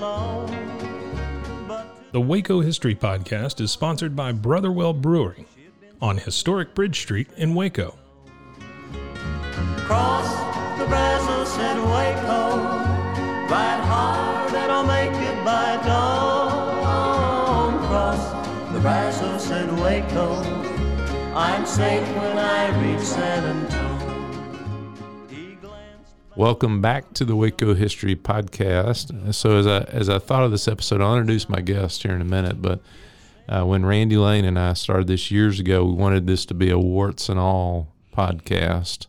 The Waco History Podcast is sponsored by Brotherwell Brewery on historic Bridge Street in Waco. Cross the Brazos Waco, ride hard and I'll make it by dawn. Cross the Brazos Waco, I'm safe when I reach San Antonio. Welcome back to the Waco History Podcast. So, as I as I thought of this episode, I'll introduce my guest here in a minute. But uh, when Randy Lane and I started this years ago, we wanted this to be a warts and all podcast.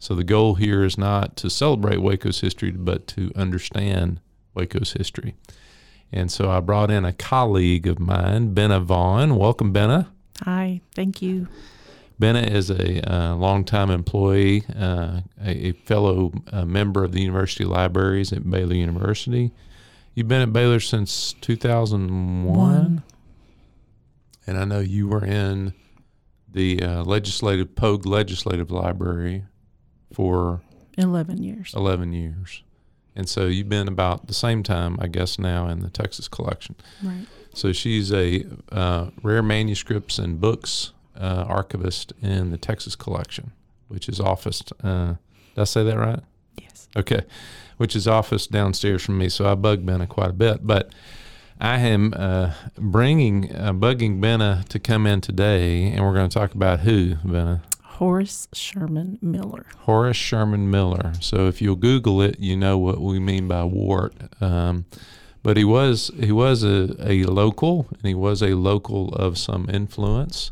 So the goal here is not to celebrate Waco's history, but to understand Waco's history. And so I brought in a colleague of mine, Benna Vaughan. Welcome, Benna. Hi, thank you. Benna is a uh, longtime employee, uh, a, a fellow uh, member of the University Libraries at Baylor University. You've been at Baylor since 2001, One. and I know you were in the uh, legislative Poage Legislative Library for 11 years. 11 years. And so you've been about the same time, I guess, now in the Texas collection. Right. So she's a uh, rare manuscripts and books uh, archivist in the Texas collection, which is office. Uh, did I say that right? Yes. Okay, which is office downstairs from me. So I bug Benna quite a bit, but I am uh, bringing, uh, bugging Benna to come in today, and we're going to talk about who, Benna? Horace Sherman Miller. Horace Sherman Miller. So if you'll Google it, you know what we mean by wart. Um, but he was he was a, a local, and he was a local of some influence.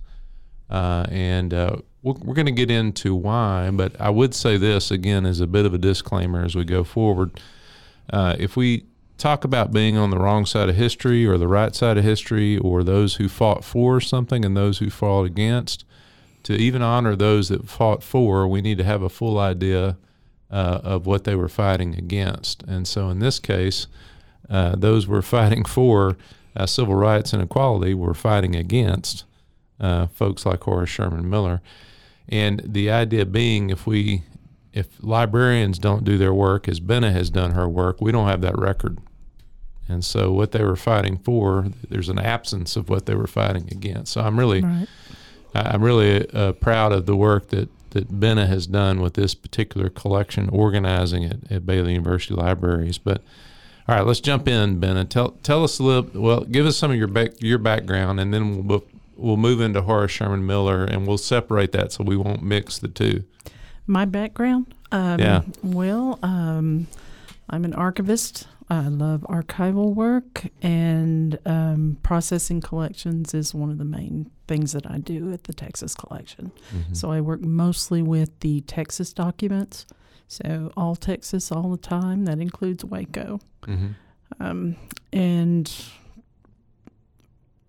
Uh, and uh, we're, we're going to get into why. But I would say this again as a bit of a disclaimer as we go forward. Uh, if we talk about being on the wrong side of history or the right side of history, or those who fought for something and those who fought against, to even honor those that fought for, we need to have a full idea uh, of what they were fighting against. And so in this case, uh, those were fighting for uh, civil rights and equality were fighting against uh, folks like Horace Sherman Miller. And the idea being, if we, if librarians don't do their work as Benna has done her work, we don't have that record. And so, what they were fighting for, there's an absence of what they were fighting against. So, I'm really, Right. I'm really uh, proud of the work that that Benna has done with this particular collection, organizing it at Baylor University Libraries. But all right, let's jump in, Benna. Tell tell us a little. Well, give us some of your back, your background, and then we'll we'll move into Horace Sherman Miller, and we'll separate that so we won't mix the two. My background? Um, Yeah. Well, um, I'm an archivist. I love archival work, and um, processing collections is one of the main things that I do at the Texas collection. Mm-hmm. So I work mostly with the Texas documents. So all Texas all the time. That includes Waco. hmm Um, and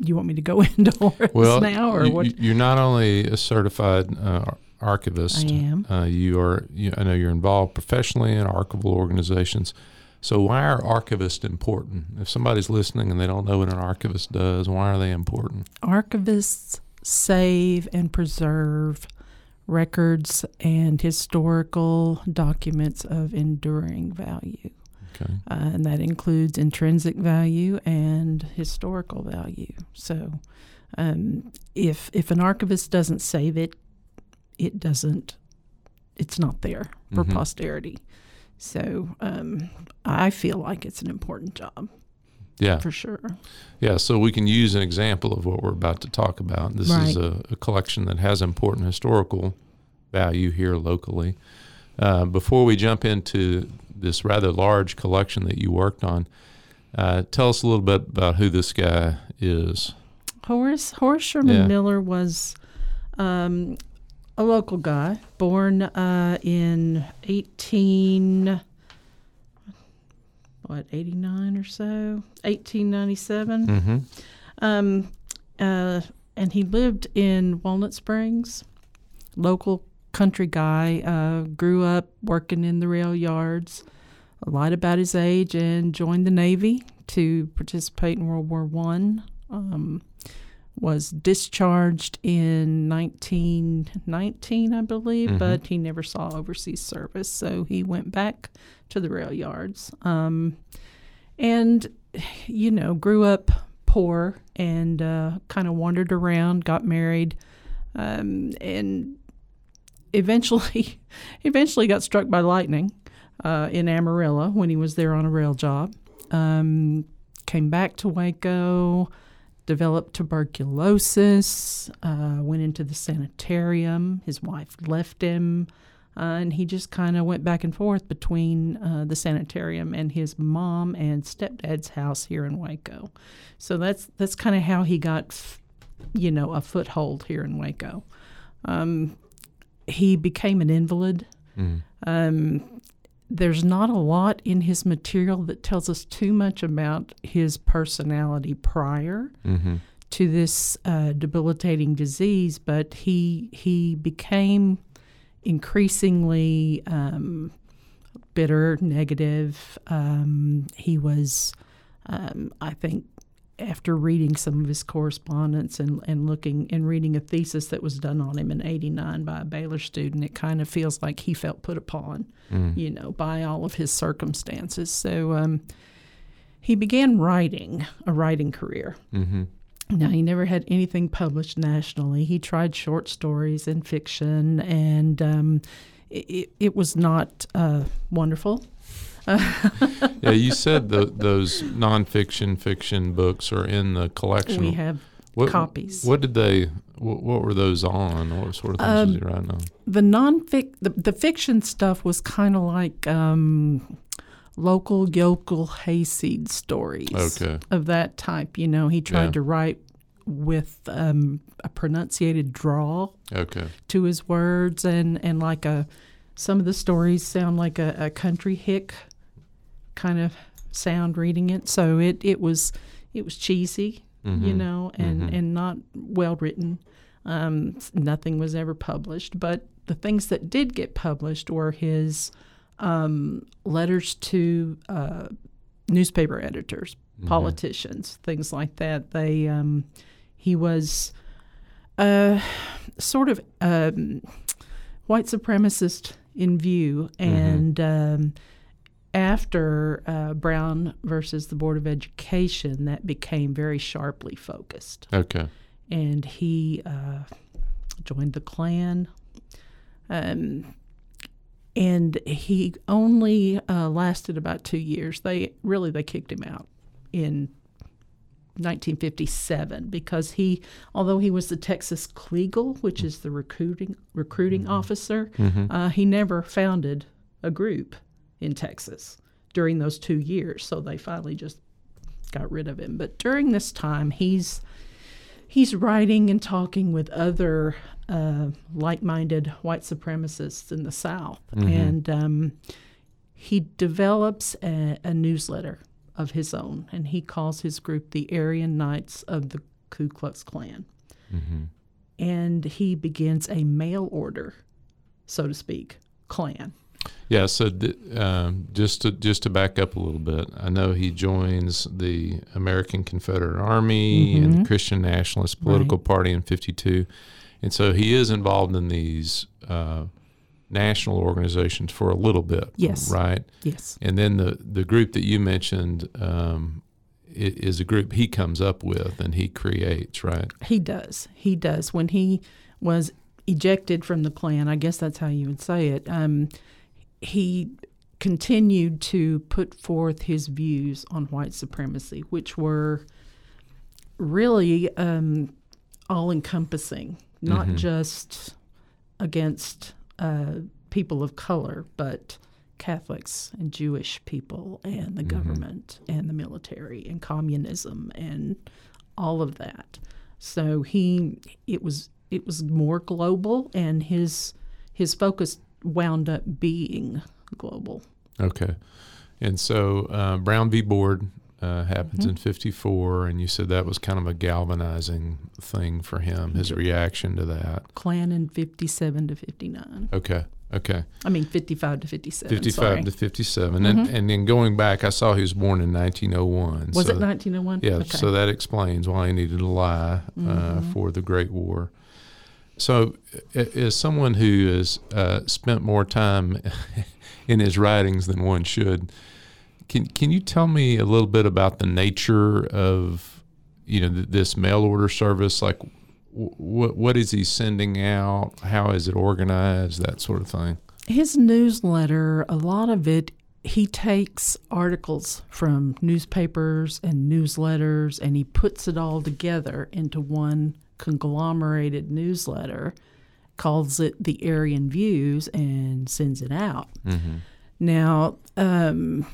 you want me to go into Well, now, or you, what? you're not only a certified uh, archivist. I am. Uh, you are. You, I know you're involved professionally in archival organizations. So why are archivists important? If somebody's listening and they don't know what an archivist does, why are they important? Archivists save and preserve records and historical documents of enduring value. Okay. Uh, and that includes intrinsic value and historical value. So, um, if if an archivist doesn't save it, it doesn't. It's not there for Mhm. posterity. So, um, I feel like it's an important job Yeah. for sure. Yeah. So we can use an example of what we're about to talk about. This is a, a collection that has important historical value here locally. Uh, before we jump into this rather large collection that you worked on, uh, tell us a little bit about who this guy is. Horace Horace Sherman Yeah. Miller was um, a local guy, born uh, in eighteen. What, 89 or so, 1897. Mm-hmm. Um, uh, and he lived in Walnut Springs, local country guy, uh, grew up working in the rail yards, lied about his age, and joined the Navy to participate in World War One. Um, was discharged in 1919, I believe, Mhm. but he never saw overseas service, so he went back to the rail yards. Um, and, you know, grew up poor and uh, kind of wandered around, got married, um, and eventually, eventually got struck by lightning uh, in Amarillo when he was there on a rail job. Um, came back to Waco, developed tuberculosis, uh, went into the sanitarium. His wife left him, uh, and he just kind of went back and forth between uh, the sanitarium and his mom and stepdad's house here in Waco. So that's that's kind of how he got, you know, a foothold here in Waco. Um, he became an invalid. Mm. Um, there's not a lot in his material that tells us too much about his personality prior Mm-hmm. to this uh, debilitating disease, but he he became increasingly um, bitter, negative. Um, he was, um, I think, after reading some of his correspondence and, and looking and reading a thesis that was done on him in '89 by a Baylor student, it kind of feels like he felt put upon, Mm. you know, by all of his circumstances. So um, he began writing a writing career. Mm-hmm. Now, he never had anything published nationally. He tried short stories and fiction, and um, it, it was not uh, wonderful. Yeah, you said the, those nonfiction fiction books are in the collection. We have what, copies. What did they? What, what were those on? What sort of things Um, was he writing on? the non-fic, the, the fiction stuff was kind of like um, local yokel hayseed stories Okay. of that type. You know, he tried Yeah. to write with um, a pronunciated drawl Okay. to his words and and like a some of the stories sound like a, a country hick kind of sound reading it so it it was it was cheesy you Mhm. know and Mhm. and not well written um, nothing was ever published but the things that did get published were his um, letters to uh, newspaper editors Mm-hmm. politicians things like that they um, he was uh, sort of um, white supremacist in view. And um, after uh, Brown versus the Board of Education, that became very sharply focused. Okay. And he uh, joined the Klan. Um, and he only uh, lasted about two years. They really they kicked him out in 1957 because he, although he was the Texas Kleagle, which is the recruiting recruiting officer, uh, he never founded a group in Texas during those two years. So they finally just got rid of him. But during this time, he's he's writing and talking with other uh, like-minded white supremacists in the South, and um, he develops a, a newsletter of his own, and he calls his group the Aryan Knights of the Ku Klux Klan. And he begins a mail order, so to speak, Klan. Yeah. So th- um, just to just to back up a little bit, I know he joins the American Confederate Army and the Christian Nationalist political party in '52, and so he is involved in these uh, national organizations for a little bit. Yes. Right. Yes. And then the the group that you mentioned um, is a group he comes up with and he creates. Right. He does. He does. When he was ejected from the Klan, I guess that's how you would say it, um, he continued to put forth his views on white supremacy, which were really um, all encompassing, not just against uh, people of color, but Catholics and Jewish people and the government and the military and communism and all of that. So he it was it was more global and his his focus wound up being global. Okay. And so uh, Brown v. Board uh, happens Mm-hmm. in 54, and you said that was kind of a galvanizing thing for him, his reaction to that. Klan in 57 to 59. Okay, okay. I mean, 55 to 57. 55 sorry. Mm-hmm. to 57. And, and then going back, I saw he was born in 1901. Was so it 1901? Yeah, Okay. Mm-hmm. so that explains why he needed to lie uh, for the Great War. So, as someone who has uh, spent more time in his writings than one should, can can you tell me a little bit about the nature of you know th- this mail order service? Like, what what is he sending out? How is it organized? That sort of thing. His newsletter, a lot of it, he takes articles from newspapers and newsletters and he puts it all together into one conglomerated newsletter, calls it the Aryan Views, and sends it out. Now, um,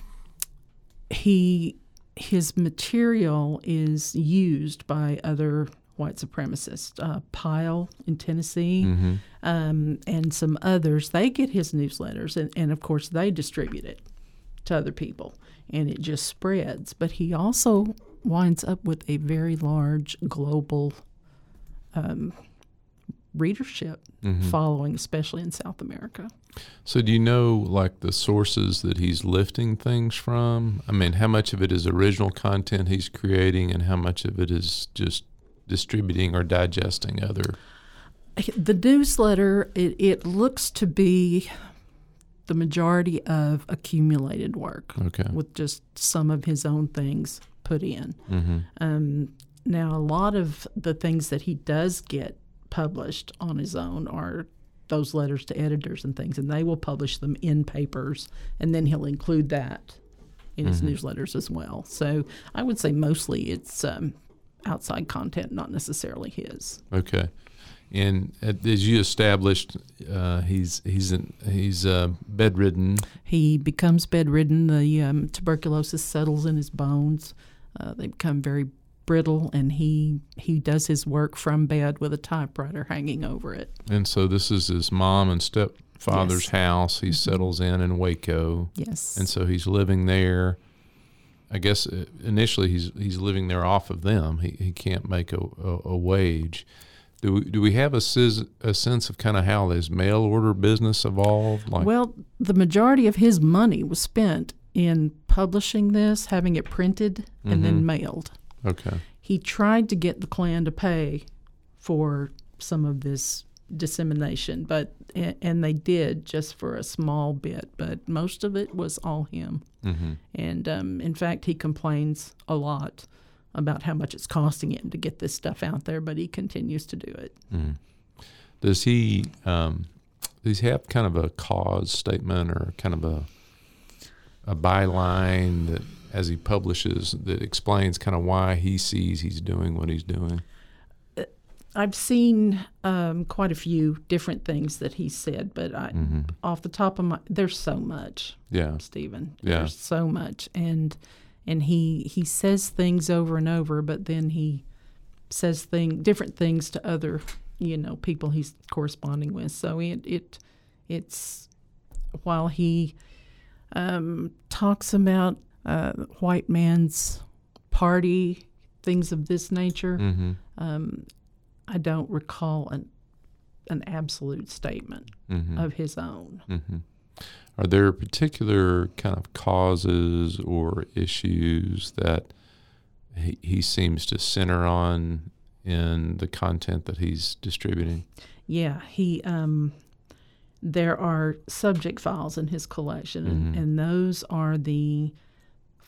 he his material is used by other white supremacists. Uh, Pyle in Tennessee um, and some others, they get his newsletters, and, and of course, they distribute it to other people, and it just spreads. But he also winds up with a very large global um, readership following, especially in South America. So, do you know like the sources that he's lifting things from? I mean, how much of it is original content he's creating, and how much of it is just distributing or digesting other? The newsletter, it, it looks to be the majority of accumulated work Okay. with just some of his own things put in. Um, now, a lot of the things that he does get published on his own are those letters to editors and things, and they will publish them in papers, and then he'll include that in his newsletters as well. So I would say mostly it's um, outside content, not necessarily his. Okay. And uh, as you established, uh, he's he's in, he's uh, bedridden. He becomes bedridden. The um, tuberculosis settles in his bones. Uh, they become very brittle, and he he does his work from bed with a typewriter hanging over it. And so this is his mom and stepfather's Yes. Mm-hmm. house. He settles in in Waco, Yes. and so he's living there. I guess uh, initially he's he's living there off of them. He he can't make a, a, a wage. Do we, do we have a, sis, a sense of kind of how this mail order business evolved? Like, well, the majority of his money was spent in publishing this, having it printed, and Mm-hmm. then mailed. Okay, He tried to get the Klan to pay for some of this dissemination, but and they did just for a small bit, but most of it was all him. mm-hmm. And um, in fact, he complains a lot about how much it's costing him to get this stuff out there, but he continues to do it. does he um, does he have kind of a cause statement or kind of a a byline that as he publishes that explains kind of why he sees he's doing what he's doing? I've seen um, quite a few different things that he said, but I, off the top of my, there's so much, Yeah. Stephen. Yeah. There's so much, and and he he says things over and over, but then he says thing different things to other you know people he's corresponding with. So it it it's while he um, talks about uh, white man's party things of this nature. Mm-hmm. Um, I don't recall an an absolute statement Mm-hmm. of his own. Mm-hmm. Are there particular kind of causes or issues that he, he seems to center on in the content that he's distributing? Yeah, he. Um, there are subject files in his collection, and, and those are the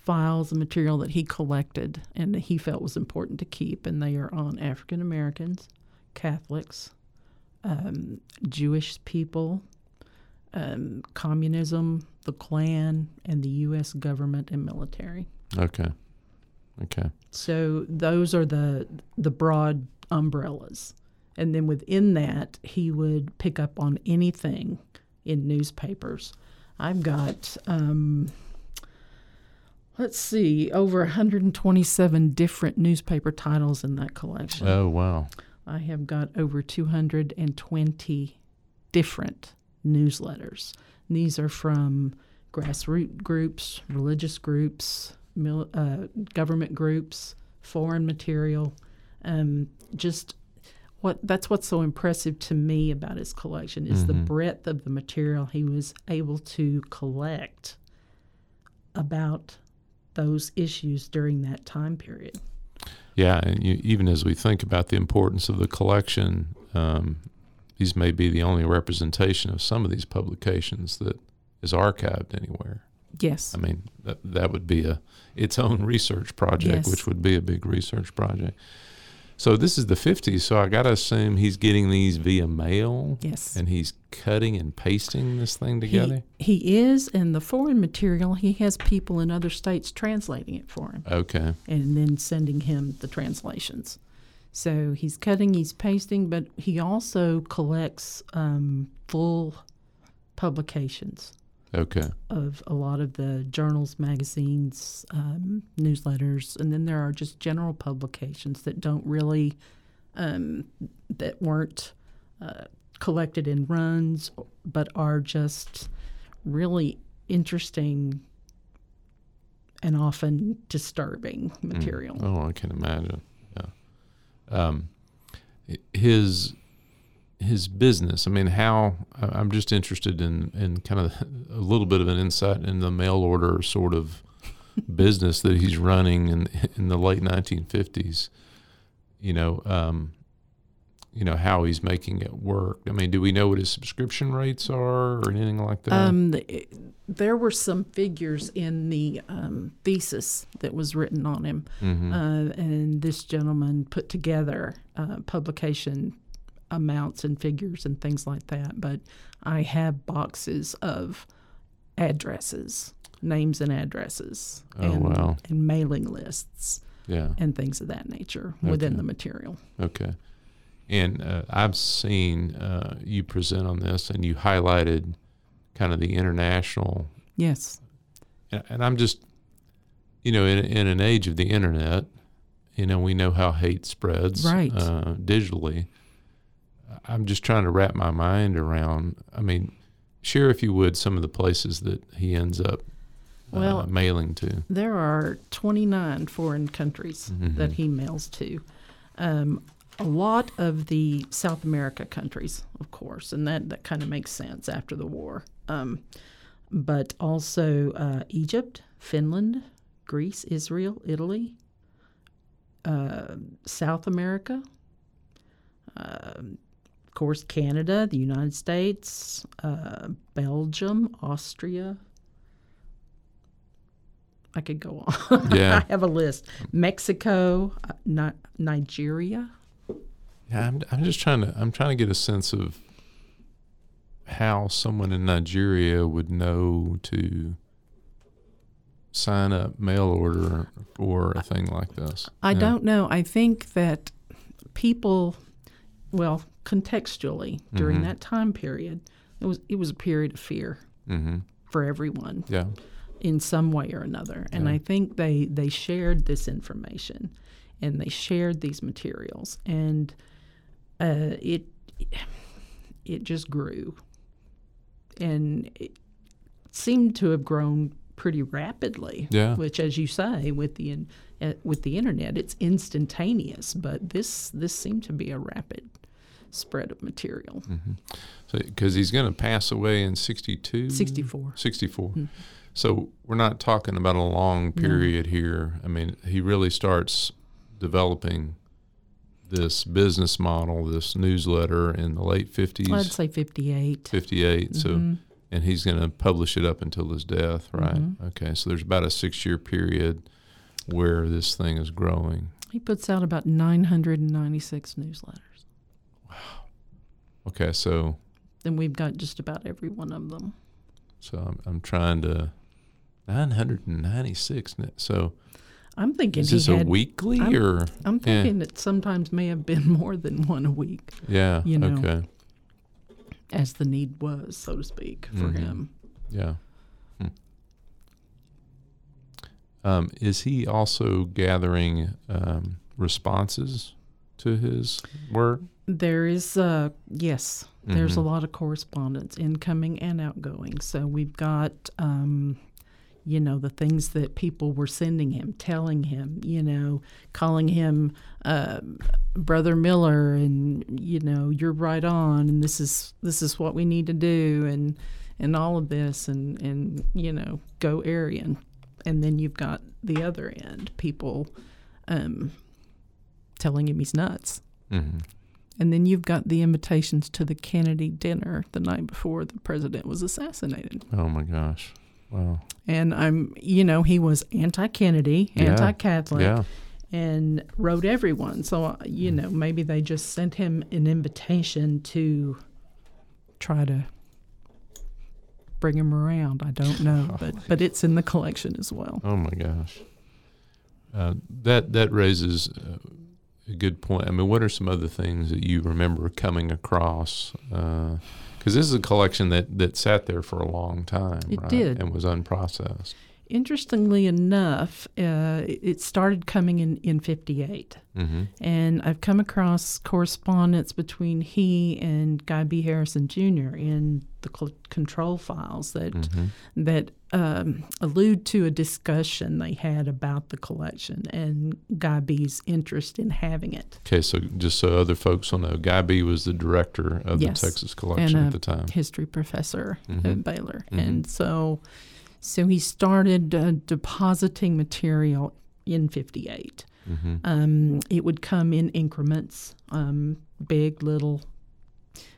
files and material that he collected and that he felt was important to keep, and they are on African Americans, Catholics, um, Jewish people, um, communism, the Klan, and the U.S. government and military. Okay. Okay. So those are the the broad umbrellas. And then within that, he would pick up on anything in newspapers. I've got um, let's see, over 127 different newspaper titles in that collection. Oh, wow. I have got over 220 different newsletters. These are from grassroots groups, religious groups, mil, uh, government groups, foreign material. Um, just what that's what's so impressive to me about his collection is the breadth of the material he was able to collect about those issues during that time period. Yeah, and you, even as we think about the importance of the collection, um, these may be the only representation of some of these publications that is archived anywhere. Yes. I mean, that, that would be a its own research project, Yes. which would be a big research project. So this is the 50s, so I got to assume he's getting these via mail Yes. and he's cutting and pasting this thing together. He, he is, and the foreign material, he has people in other states translating it for him okay. and then sending him the translations. So he's cutting, he's pasting, but he also collects um, full publications Okay. of a lot of the journals, magazines, um, newsletters, and then there are just general publications that don't really, um, that weren't uh, collected in runs, but are just really interesting and often disturbing material. Oh, I can imagine. Yeah. Um, his his business. I mean, how I'm just interested in in kind of a little bit of an insight in the mail order sort of business that he's running in in the late 1950s. You know, um, you know how he's making it work. I mean, do we know what his subscription rates are or anything like that? Um, the, there were some figures in the um, thesis that was written on him, Mm-hmm. uh, and this gentleman put together uh, publication amounts and figures and things like that. But I have boxes of addresses, names and addresses, Oh, and, wow. and mailing lists yeah. and things of that nature within the material. Okay. And uh, I've seen uh, you present on this, and you highlighted kind of the international. Yes. And, and I'm just, you know, in, in an age of the internet, you know, we know how hate spreads Right. uh, digitally. I'm just trying to wrap my mind around. I mean, share if you would some of the places that he ends up uh, Well, mailing to. There are 29 foreign countries Mm-hmm. that he mails to. Um, a lot of the South America countries, of course, and that, that kind of makes sense after the war. Um, but also uh, Egypt, Finland, Greece, Israel, Italy, uh, South America, um, of course, Canada, the United States, uh, Belgium, Austria. I could go on. Yeah. I have a list. Mexico, uh, Ni- Nigeria. Yeah, I'm, I'm just trying to I'm trying to get a sense of how someone in Nigeria would know to sign up mail order for a thing like this. I Yeah. don't know. I think that people, well, contextually during Mm-hmm. that time period, it was it was a period of fear Mm-hmm. for everyone Yeah. in some way or another, and I think they they shared this information, and they shared these materials, and uh, it it just grew, and it seemed to have grown pretty rapidly. Yeah. Which, as you say, with the in, uh, with the internet, it's instantaneous. But this this seemed to be a rapid spread of material. Mm-hmm. So because he's going to pass away in 62 64. 64. Mm-hmm. So we're not talking about a long period here. I mean, he really starts developing this business model, this newsletter in the late 50s. I'd say 58. 58 so mm-hmm. and he's going to publish it up until his death right okay so there's about a six year period where this thing is growing He puts out about 996 newsletters. Okay so And we've got just about every one of them. so i'm, I'm trying to 996 so I'm thinking is this a weekly I'm- or I'm yeah. thinking it sometimes may have been more than one a week, yeah you know. okay as the need was, so to speak, for Mhm. him. yeah Hmm. um, is he also gathering um, responses to his work? There is, uh, yes, there's a Mhm. lot of correspondence, incoming and outgoing. So we've got, um, you know, the things that people were sending him, telling him, you know, calling him uh, Brother Miller, and you know, you're right on, and this is this is what we need to do, and and all of this, and and you know, go Aryan, and then you've got the other end, people um, telling him he's nuts. hmm And then you've got the invitations to the Kennedy dinner the night before the president was assassinated. Oh my gosh! Wow. And I'm, you know, he was anti Kennedy, Yeah. anti Catholic, Yeah. and wrote everyone. So, uh, you know, maybe they just sent him an invitation to try to bring him around. I don't know, but, but it's in the collection as well. Oh my gosh. Uh, that that raises uh, a good point. I mean, what are some other things that you remember coming across? Uh, because this is a collection that, that sat there for a long time, It right? did. and was unprocessed. Interestingly enough, uh, it started coming in, in 58. hmm And I've come across correspondence between he and Guy B. Harrison Jr. in the cl- control files that hmm that um, allude to a discussion they had about the collection and Guy B's interest in having it. Okay, so just so other folks will know, Guy B was the director of Yes. the Texas collection And, at the time. History professor Mhm. at Baylor, Mhm. and so so he started uh, depositing material in '58. hmm Um, it would come in increments, um, big, little.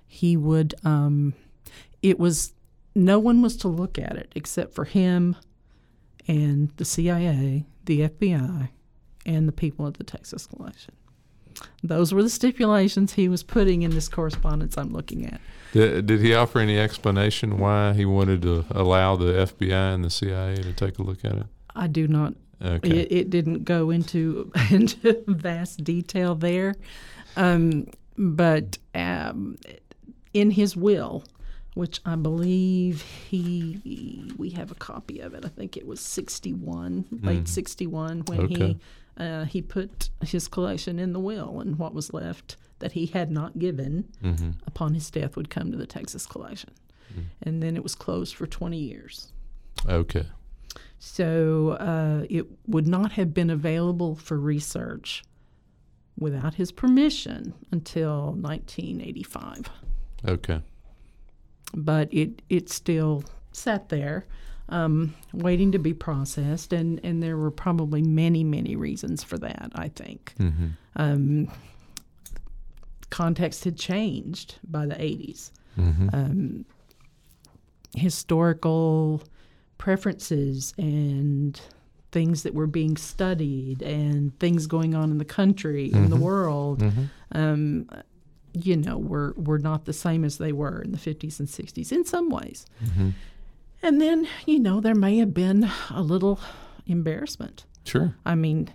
He would. Um, it was no one was to look at it except for him, and the CIA, the FBI, and the people at the Texas collection. Those were the stipulations he was putting in this correspondence I'm looking at. Did, did he offer any explanation why he wanted to allow the FBI and the CIA to take a look at it? I do not Okay. It, it didn't go into into vast detail there, um, but um, in his will, which I believe he we have a copy of it. I think it was sixty one, late sixty one, when. Okay. he uh, he put his collection in the will, and what was left that he had not given hmm upon his death would come to the Texas collection, and then it was closed for twenty years. Okay. So uh, it would not have been available for research without his permission until 1985. Okay. But it, it still sat there um, waiting to be processed, and, and there were probably many, many reasons for that, I think. hmm Um, context had changed by the 80s. hmm um, historical preferences and things that were being studied and things going on in the country in the world hmm um, you know were were not the same as they were in the 50s and 60s in some ways. Hmm and then you know there may have been a little embarrassment Sure. i mean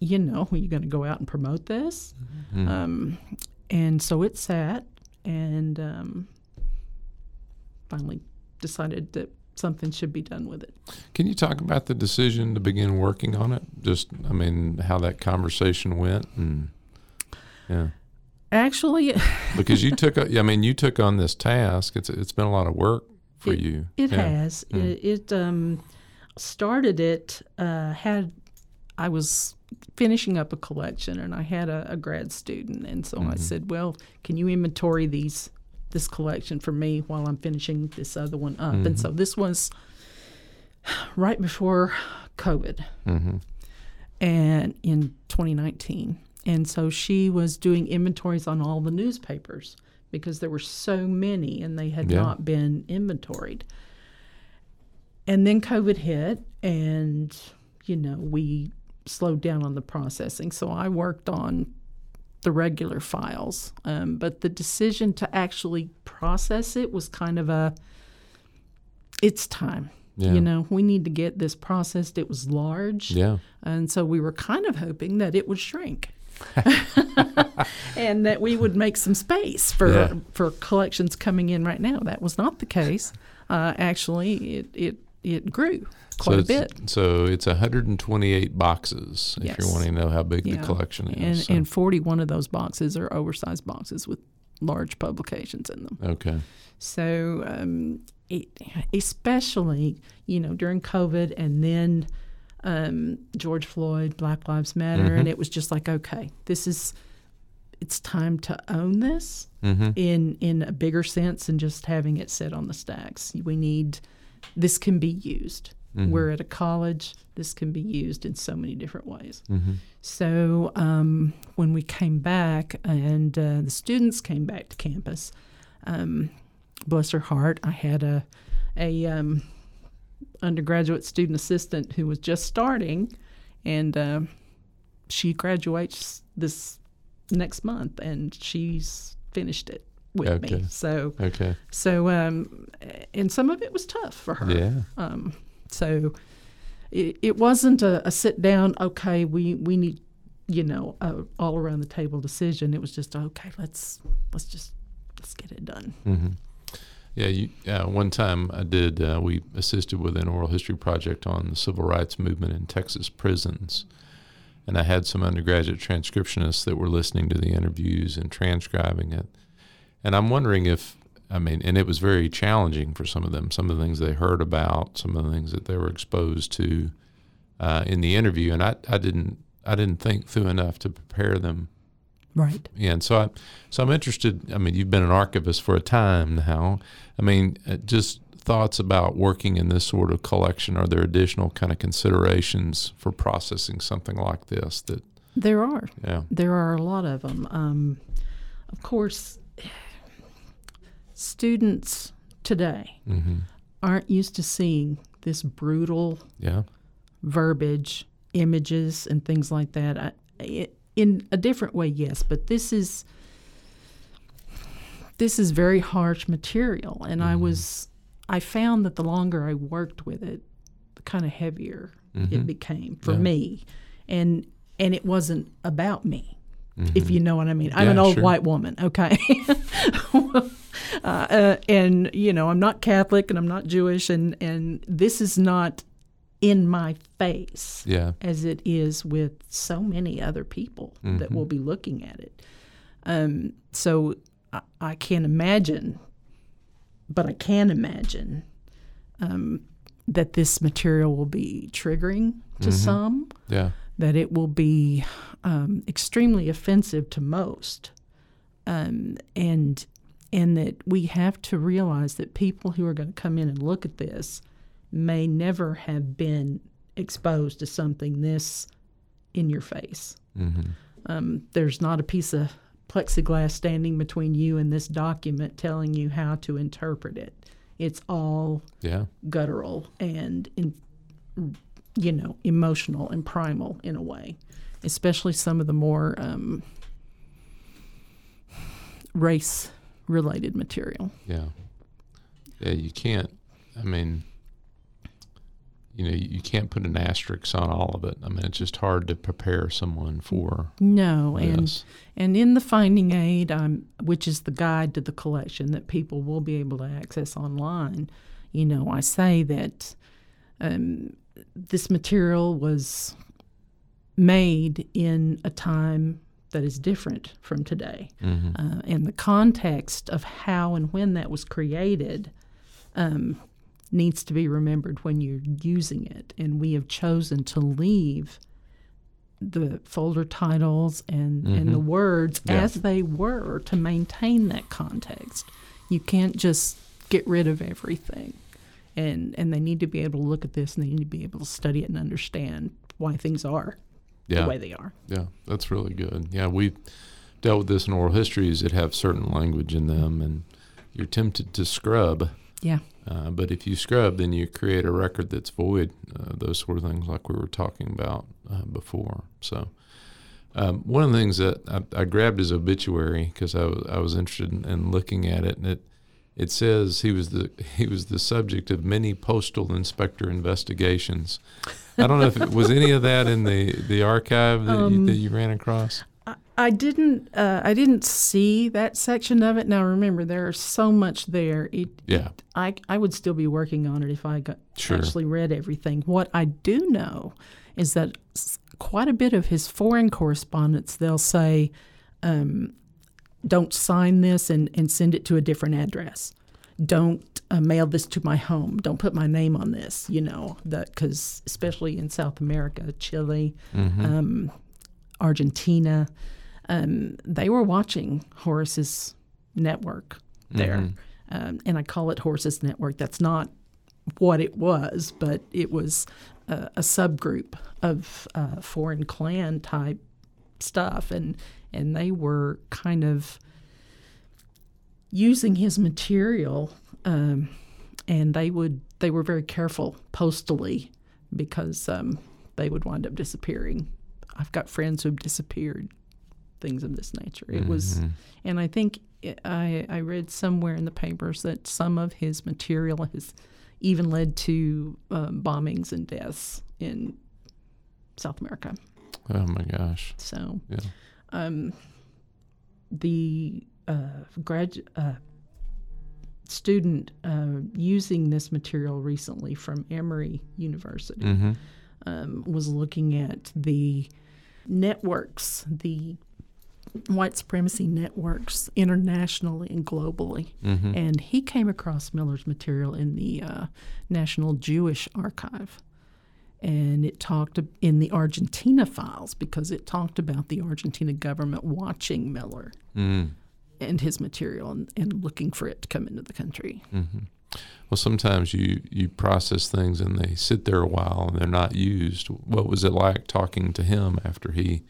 you know are you going to go out and promote this Mhm. um, and so it sat and um, finally decided that something should be done with it. Can you talk about the decision to begin working on it? Just, I mean, how that conversation went, and yeah, Actually, because you took, I mean, you took on this task. It's it's been a lot of work for It- you. it Yeah. has. Mm. It, it um, started it, uh, had, I was finishing up a collection and I had a, a grad student. And so Mm-hmm. I said, well, can you inventory these, this collection for me while I'm finishing this other one up? Mm-hmm. And so this was right before COVID. hmm and in 2019. And so she was doing inventories on all the newspapers because there were so many and they had Yeah. not been inventoried. And then COVID hit, and you know, we slowed down on the processing. So I worked on the regular files, um, but the decision to actually process it was kind of a it's time. Yeah. You know, we need to get this processed. It was large. Yeah. And so we were kind of hoping that it would shrink. and that we would make some space for Yeah. for collections coming in right now. That was not the case. Uh, actually, it, it it grew quite a bit. So it's 128 boxes. If you're wanting to know how big Yeah. the collection And, is. so- and 41 of those boxes are oversized boxes with large publications in them. okay. So, um, it, especially, you know, during COVID and then um, George Floyd, Black Lives Matter, and it was just like, okay, this is, it's time to own this Mm-hmm. in in a bigger sense than just having it sit on the stacks. We need, this can be used. We're at a college. This can be used in so many different ways. So um, when we came back and uh, the students came back to campus, um, bless her heart, I had a a um, undergraduate student assistant who was just starting, and uh, she graduates this next month, and she's finished it with Okay. me. So Okay. so um, and some of it was tough for her. Yeah. Um, so it, it wasn't a, a sit down. Okay, we we need you know a all around the table decision. It was just okay. Let's let's just let's get it done. Mm-hmm. Yeah, you, uh, one time I did. Uh, we assisted with an oral history project on the civil rights movement in Texas prisons, and I had some undergraduate transcriptionists that were listening to the interviews and transcribing it. And I'm wondering if, I mean, and it was very challenging for some of them. Some of the things they heard about, some of the things that they were exposed to uh, in the interview, and I, I didn't, I didn't think through enough to prepare them Right. yeah, and so I, so I'm interested. I mean, you've been an archivist for a time now. I mean, uh, just thoughts about working in this sort of collection. Are there additional kind of considerations for processing something like this? That There are yeah, there are a lot of them. Um, of course, students today mm-hmm. aren't used to seeing this brutal yeah, verbiage, images, and things like that. I, it, in a different way, yes, but this is this is very harsh material, and I was I found that the longer I worked with it, the kind of heavier it became for Yeah. me, and and it wasn't about me, if you know what I mean. I'm Yeah, an old sure. white woman, okay. uh, uh, and you know I'm not Catholic and I'm not Jewish and and this is not in my face yeah, as it is with so many other people that will be looking at it. Um, so I, I can't imagine, but I can imagine um, that this material will be triggering to some, yeah, that it will be um, extremely offensive to most, um, and and that we have to realize that people who are going to come in and look at this may never have been exposed to something this in your face. mm-hmm. Um, there's not a piece of plexiglass standing between you and this document telling you how to interpret it. It's all yeah, guttural and in, you know emotional and primal in a way especially some of the more um, race related material yeah, yeah. You can't. I mean, you know, you can't put an asterisk on all of it. I mean, it's just hard to prepare someone for no and and in the finding aid um, which is the guide to the collection that people will be able to access online you know i say that um, this material was made in a time that is different from today. Mm-hmm. Uh, and the context of how and when that was created um, needs to be remembered when you're using it. And we have chosen to leave the folder titles and, and the mm-hmm. words Yeah. as they were to maintain that context. You can't just get rid of everything. And, and they need to be able to look at this and they need to be able to study it and understand why things are Yeah. the way they are. Yeah, that's really good. Yeah, we've dealt with this in oral histories that have certain language in them, and you're tempted to scrub. Yeah. Uh, but if you scrub, then you create a record that's void. Uh, those sort of things, like we were talking about uh, before. So, um, one of the things that I, I grabbed his obituary because I was interested in, in looking at it, and it it says he was the he was the subject of many postal inspector investigations. I don't know if it was any of that in the the archive that, you, that you ran across. I didn't. Uh, I didn't see that section of it. Now remember, there's so much there. It, Yeah. I I would still be working on it if I got Sure. actually read everything. What I do know is that quite a bit of his foreign correspondence, they'll say, um, "Don't sign this and and send it to a different address. Don't uh, mail this to my home. Don't put my name on this." You know that because especially in South America, Chile, um, Argentina, um, they were watching Horace's network there. Um, and I call it Horace's network. That's not what it was, but it was a, a subgroup of uh, foreign Klan type stuff. And, and they were kind of using his material. Um, and they would they were very careful postally because um, they would wind up disappearing. I've got friends who've disappeared, things of this nature. It was, and I think I I read somewhere in the papers that some of his material has even led to um, bombings and deaths in South America. Oh my gosh. So Yeah. um, the uh, grad uh, student uh, using this material recently from Emory University Mm-hmm. um, was looking at the networks, the white supremacy networks internationally and globally. Mm-hmm. And he came across Miller's material in the uh, National Jewish Archive. And it talked in the Argentina files because it talked about the Argentina government watching Miller Mm. and his material and, and looking for it to come into the country. Mm-hmm. Well, sometimes you you process things and they sit there a while and they're not used. What was it like talking to him after he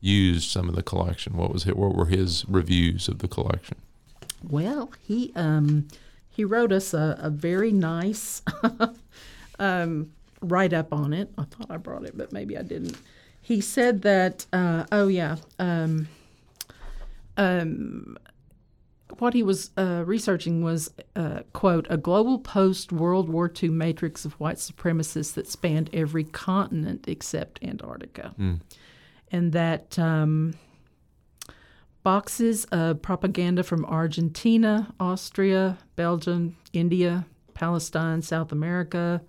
used some of the collection? What was it? What were his reviews of the collection? Well, he um, he wrote us a, a very nice um, write up on it. I thought I brought it, but maybe I didn't. He said that, uh, oh yeah, um, um, what he was uh, researching was, uh, quote, a global post World War II matrix of white supremacists that spanned every continent except Antarctica. And that um, boxes of propaganda from Argentina, Austria, Belgium, India, Palestine, South America,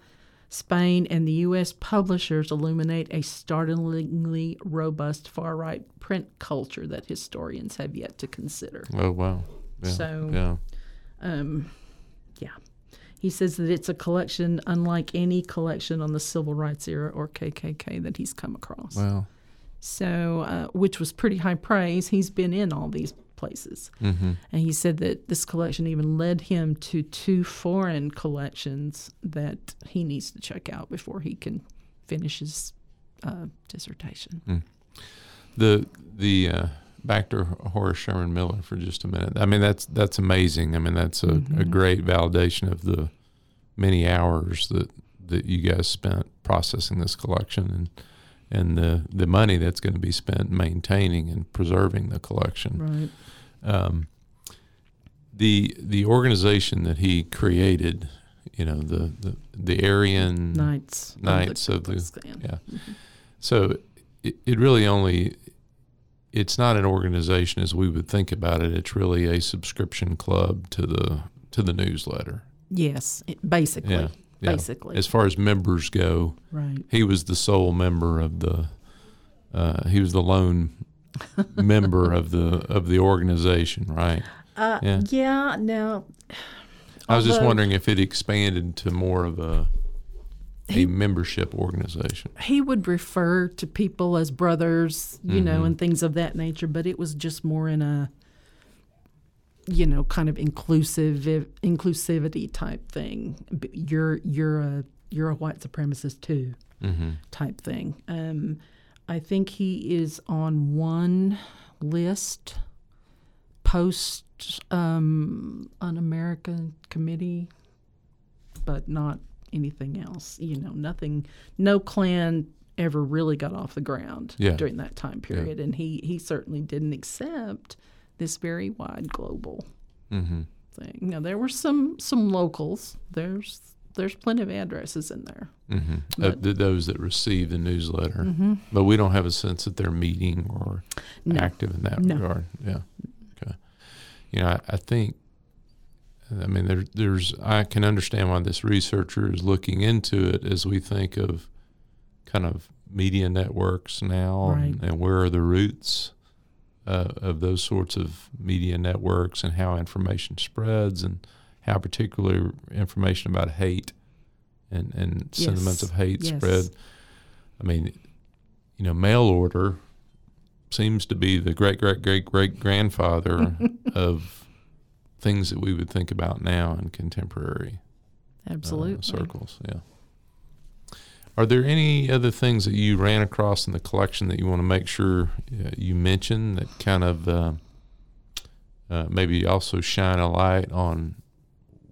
Spain, and the U.S. publishers illuminate a startlingly robust far right print culture that historians have yet to consider. Oh wow. Yeah. So- yeah. Um, yeah. He says that it's a collection unlike any collection on the civil rights era or KKK that he's come across. Wow. So, uh, which was pretty high praise. He's been in all these places. Mm-hmm. And he said that this collection even led him to two foreign collections that he needs to check out before he can finish his uh, dissertation. The the uh, back to Horace Sherman Miller for just a minute. I mean that's that's amazing. I mean that's a, a great validation of the many hours that that you guys spent processing this collection and and the the money that's going to be spent maintaining and preserving the collection. Right. Um, the the organization that he created, you know, the the, the Aryan Knights. of Knights of the- Klux Klan. yeah. So it, it really only it's not an organization as we would think about it. It's really a subscription club to the to the newsletter. Yes, basically. Yeah. Yeah. Basically. As far as members go, right. he was the sole member of the uh, he was the lone member of the of the organization, right? Uh, Yeah. yeah. Now, I was just wondering if it expanded to more of a a He- membership organization. he would refer to people as brothers, you know, Mhm. and things of that nature, but it was just more in a, you know, kind of inclusive inclusivity type thing. You're you're a you're a white supremacist too, Mm-hmm. type thing. Um, I think he is on one list post um, an American committee, but not anything else. You know, nothing. No Klan ever really got off the ground Yeah. during that time period, and he he certainly didn't accept this very wide global Mm-hmm. thing. Now there were some some locals. There's there's plenty of addresses in there. Mm-hmm. But- th- those that receive the newsletter, Mm-hmm. but we don't have a sense that they're meeting or No. active in that No. regard. Yeah. Okay. You know, I, I think. I mean, there, there's. I can understand why this researcher is looking into it as we think of kind of media networks now, and, and where are the roots uh, of those sorts of media networks, and how information spreads, and how particular information about hate and and sentiments of hate Yes. spread. I mean, you know, mail order seems to be the great great great great grandfather of things that we would think about now in contemporary uh, circles. Yeah. Are there any other things that you ran across in the collection that you want to make sure uh, you mention that kind of uh, uh, maybe also shine a light on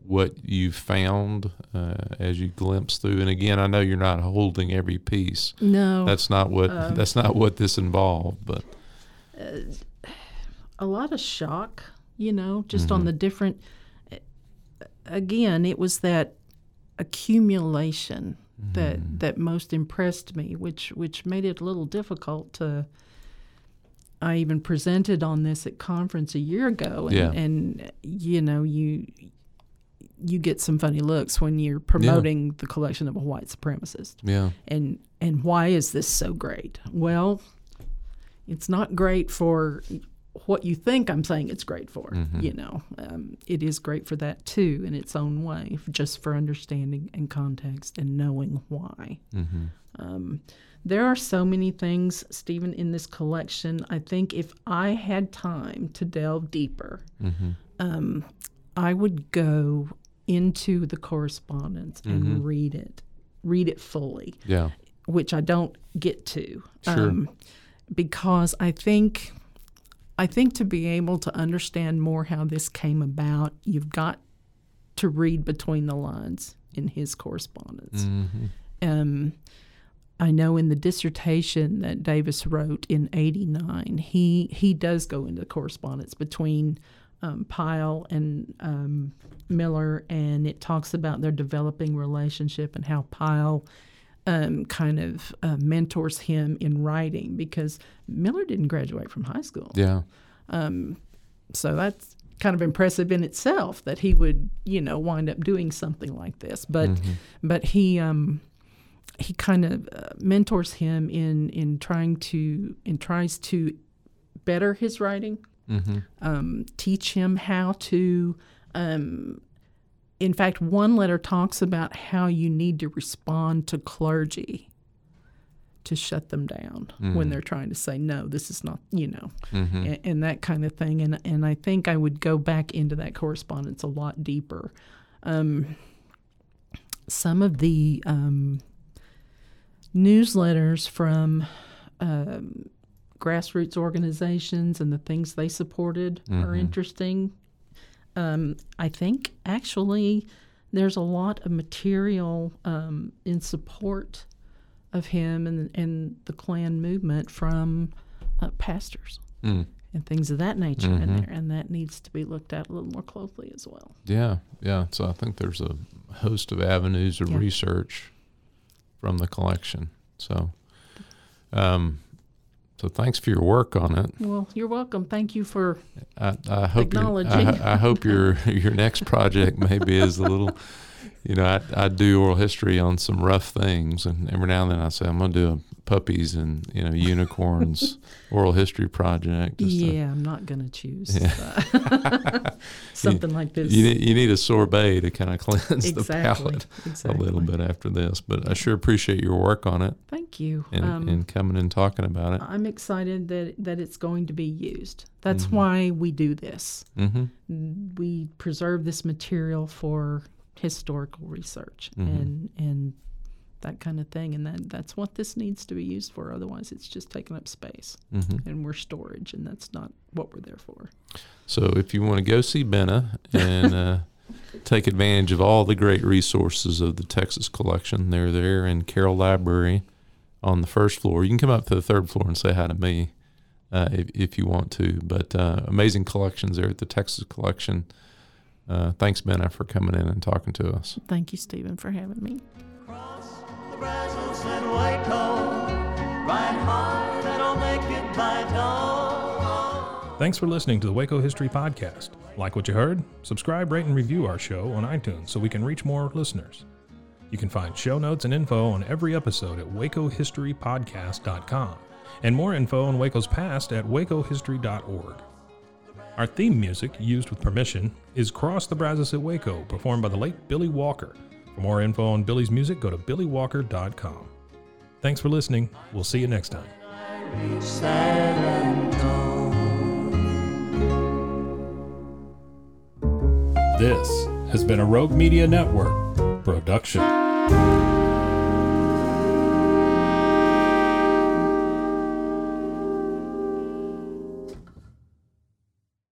what you found uh, as you glimpse through? And again, I know you're not holding every piece. No, That's not what Um, that's not what this involved. But a lot of shock, you know, just on Mhm. the different. Again, it was that accumulation that Mhm. that most impressed me, which which made it a little difficult to. I even presented on this at conference a year ago, and, Yeah. and you know you you get some funny looks when you're promoting the collection of a white supremacist yeah, and and why is this so great? Well, it's not great for what you think I'm saying it's great for. Mhm. You know, um, it is great for that too in its own way, just for understanding and context and knowing why. hmm Um, there are so many things, Stephen, in this collection. I think if I had time to delve deeper, hmm um, I would go into the correspondence and Mhm. read it, read it fully yeah, which I don't get to, Sure. because I think I think to be able to understand more how this came about, you've got to read between the lines in his correspondence. hmm Um, I know in the dissertation that Davis wrote in '89, he he does go into the correspondence between um, Pyle and um, Miller, and it talks about their developing relationship and how Pyle um, kind of uh, mentors him in writing because Miller didn't graduate from high school. yeah, So that's kind of impressive in itself that he would, you know, wind up doing something like this. But Mhm. but he um he kind of uh, mentors him in in trying to and tries to better his writing, hmm um, teach him how to. Um, in fact, one letter talks about how you need to respond to clergy to shut them down when Mm. they're trying to say no, this is not, you know, hmm and, and that kind of thing. And and I think I would go back into that correspondence a lot deeper. Um, some of the um, newsletters from um, grassroots organizations and the things they supported are Mhm. interesting. Um, I think actually there's a lot of material um, in support of him and and the Klan movement from uh, pastors Mm. and things of that nature in Mhm. there, and that needs to be looked at a little more closely as well. Yeah, yeah. So I think there's a host of avenues of Yeah. research from the collection. So, um, so thanks for your work on it. Well, you're welcome. Thank you for I, I hope Acknowledging. I, I hope your your next project maybe is a little. You know, I, I do oral history on some rough things, and every now and then I say I'm going to do a puppies and you know unicorns oral history project. just to- yeah. I'm not going to choose Yeah. something like this. you need, you need a sorbet to kind of cleanse the palate exactly. a little bit after this. But I sure appreciate your work on it Thank you. and, Um, and coming and talking about it. I'm excited that that it's going to be used. That's Mhm. why we do this. Mm-hmm. We preserve this material for historical research Mhm. and and that kind of thing, and that that's what this needs to be used for. Otherwise, it's just taking up space, Mm-hmm. and we're storage, and that's not what we're there for. So if you want to go see Benna and uh, take advantage of all the great resources of the Texas collection, they're there in Carroll Library on the first floor. You can come up to the third floor and say hi to me uh, if, if you want to. But uh, amazing collections there at the Texas collection. Uh, thanks, Benna, for coming in and talking to us. Thank you, Stephen, for having me. Cross the Brazos and Waco, ride hard and I'll make it by dawn. Thanks for listening to the Waco History Podcast. Like what you heard? Subscribe, rate, and review our show on iTunes so we can reach more listeners. You can find show notes and info on every episode at wacohistorypodcast.com and more info on Waco's past at wacohistory.org. Our theme music, used with permission, is Cross the Brazos at Waco, performed by the late Billy Walker. For more info on Billy's music, go to billywalker.com. Thanks for listening. We'll see you next time. This has been a Rogue Media Network production.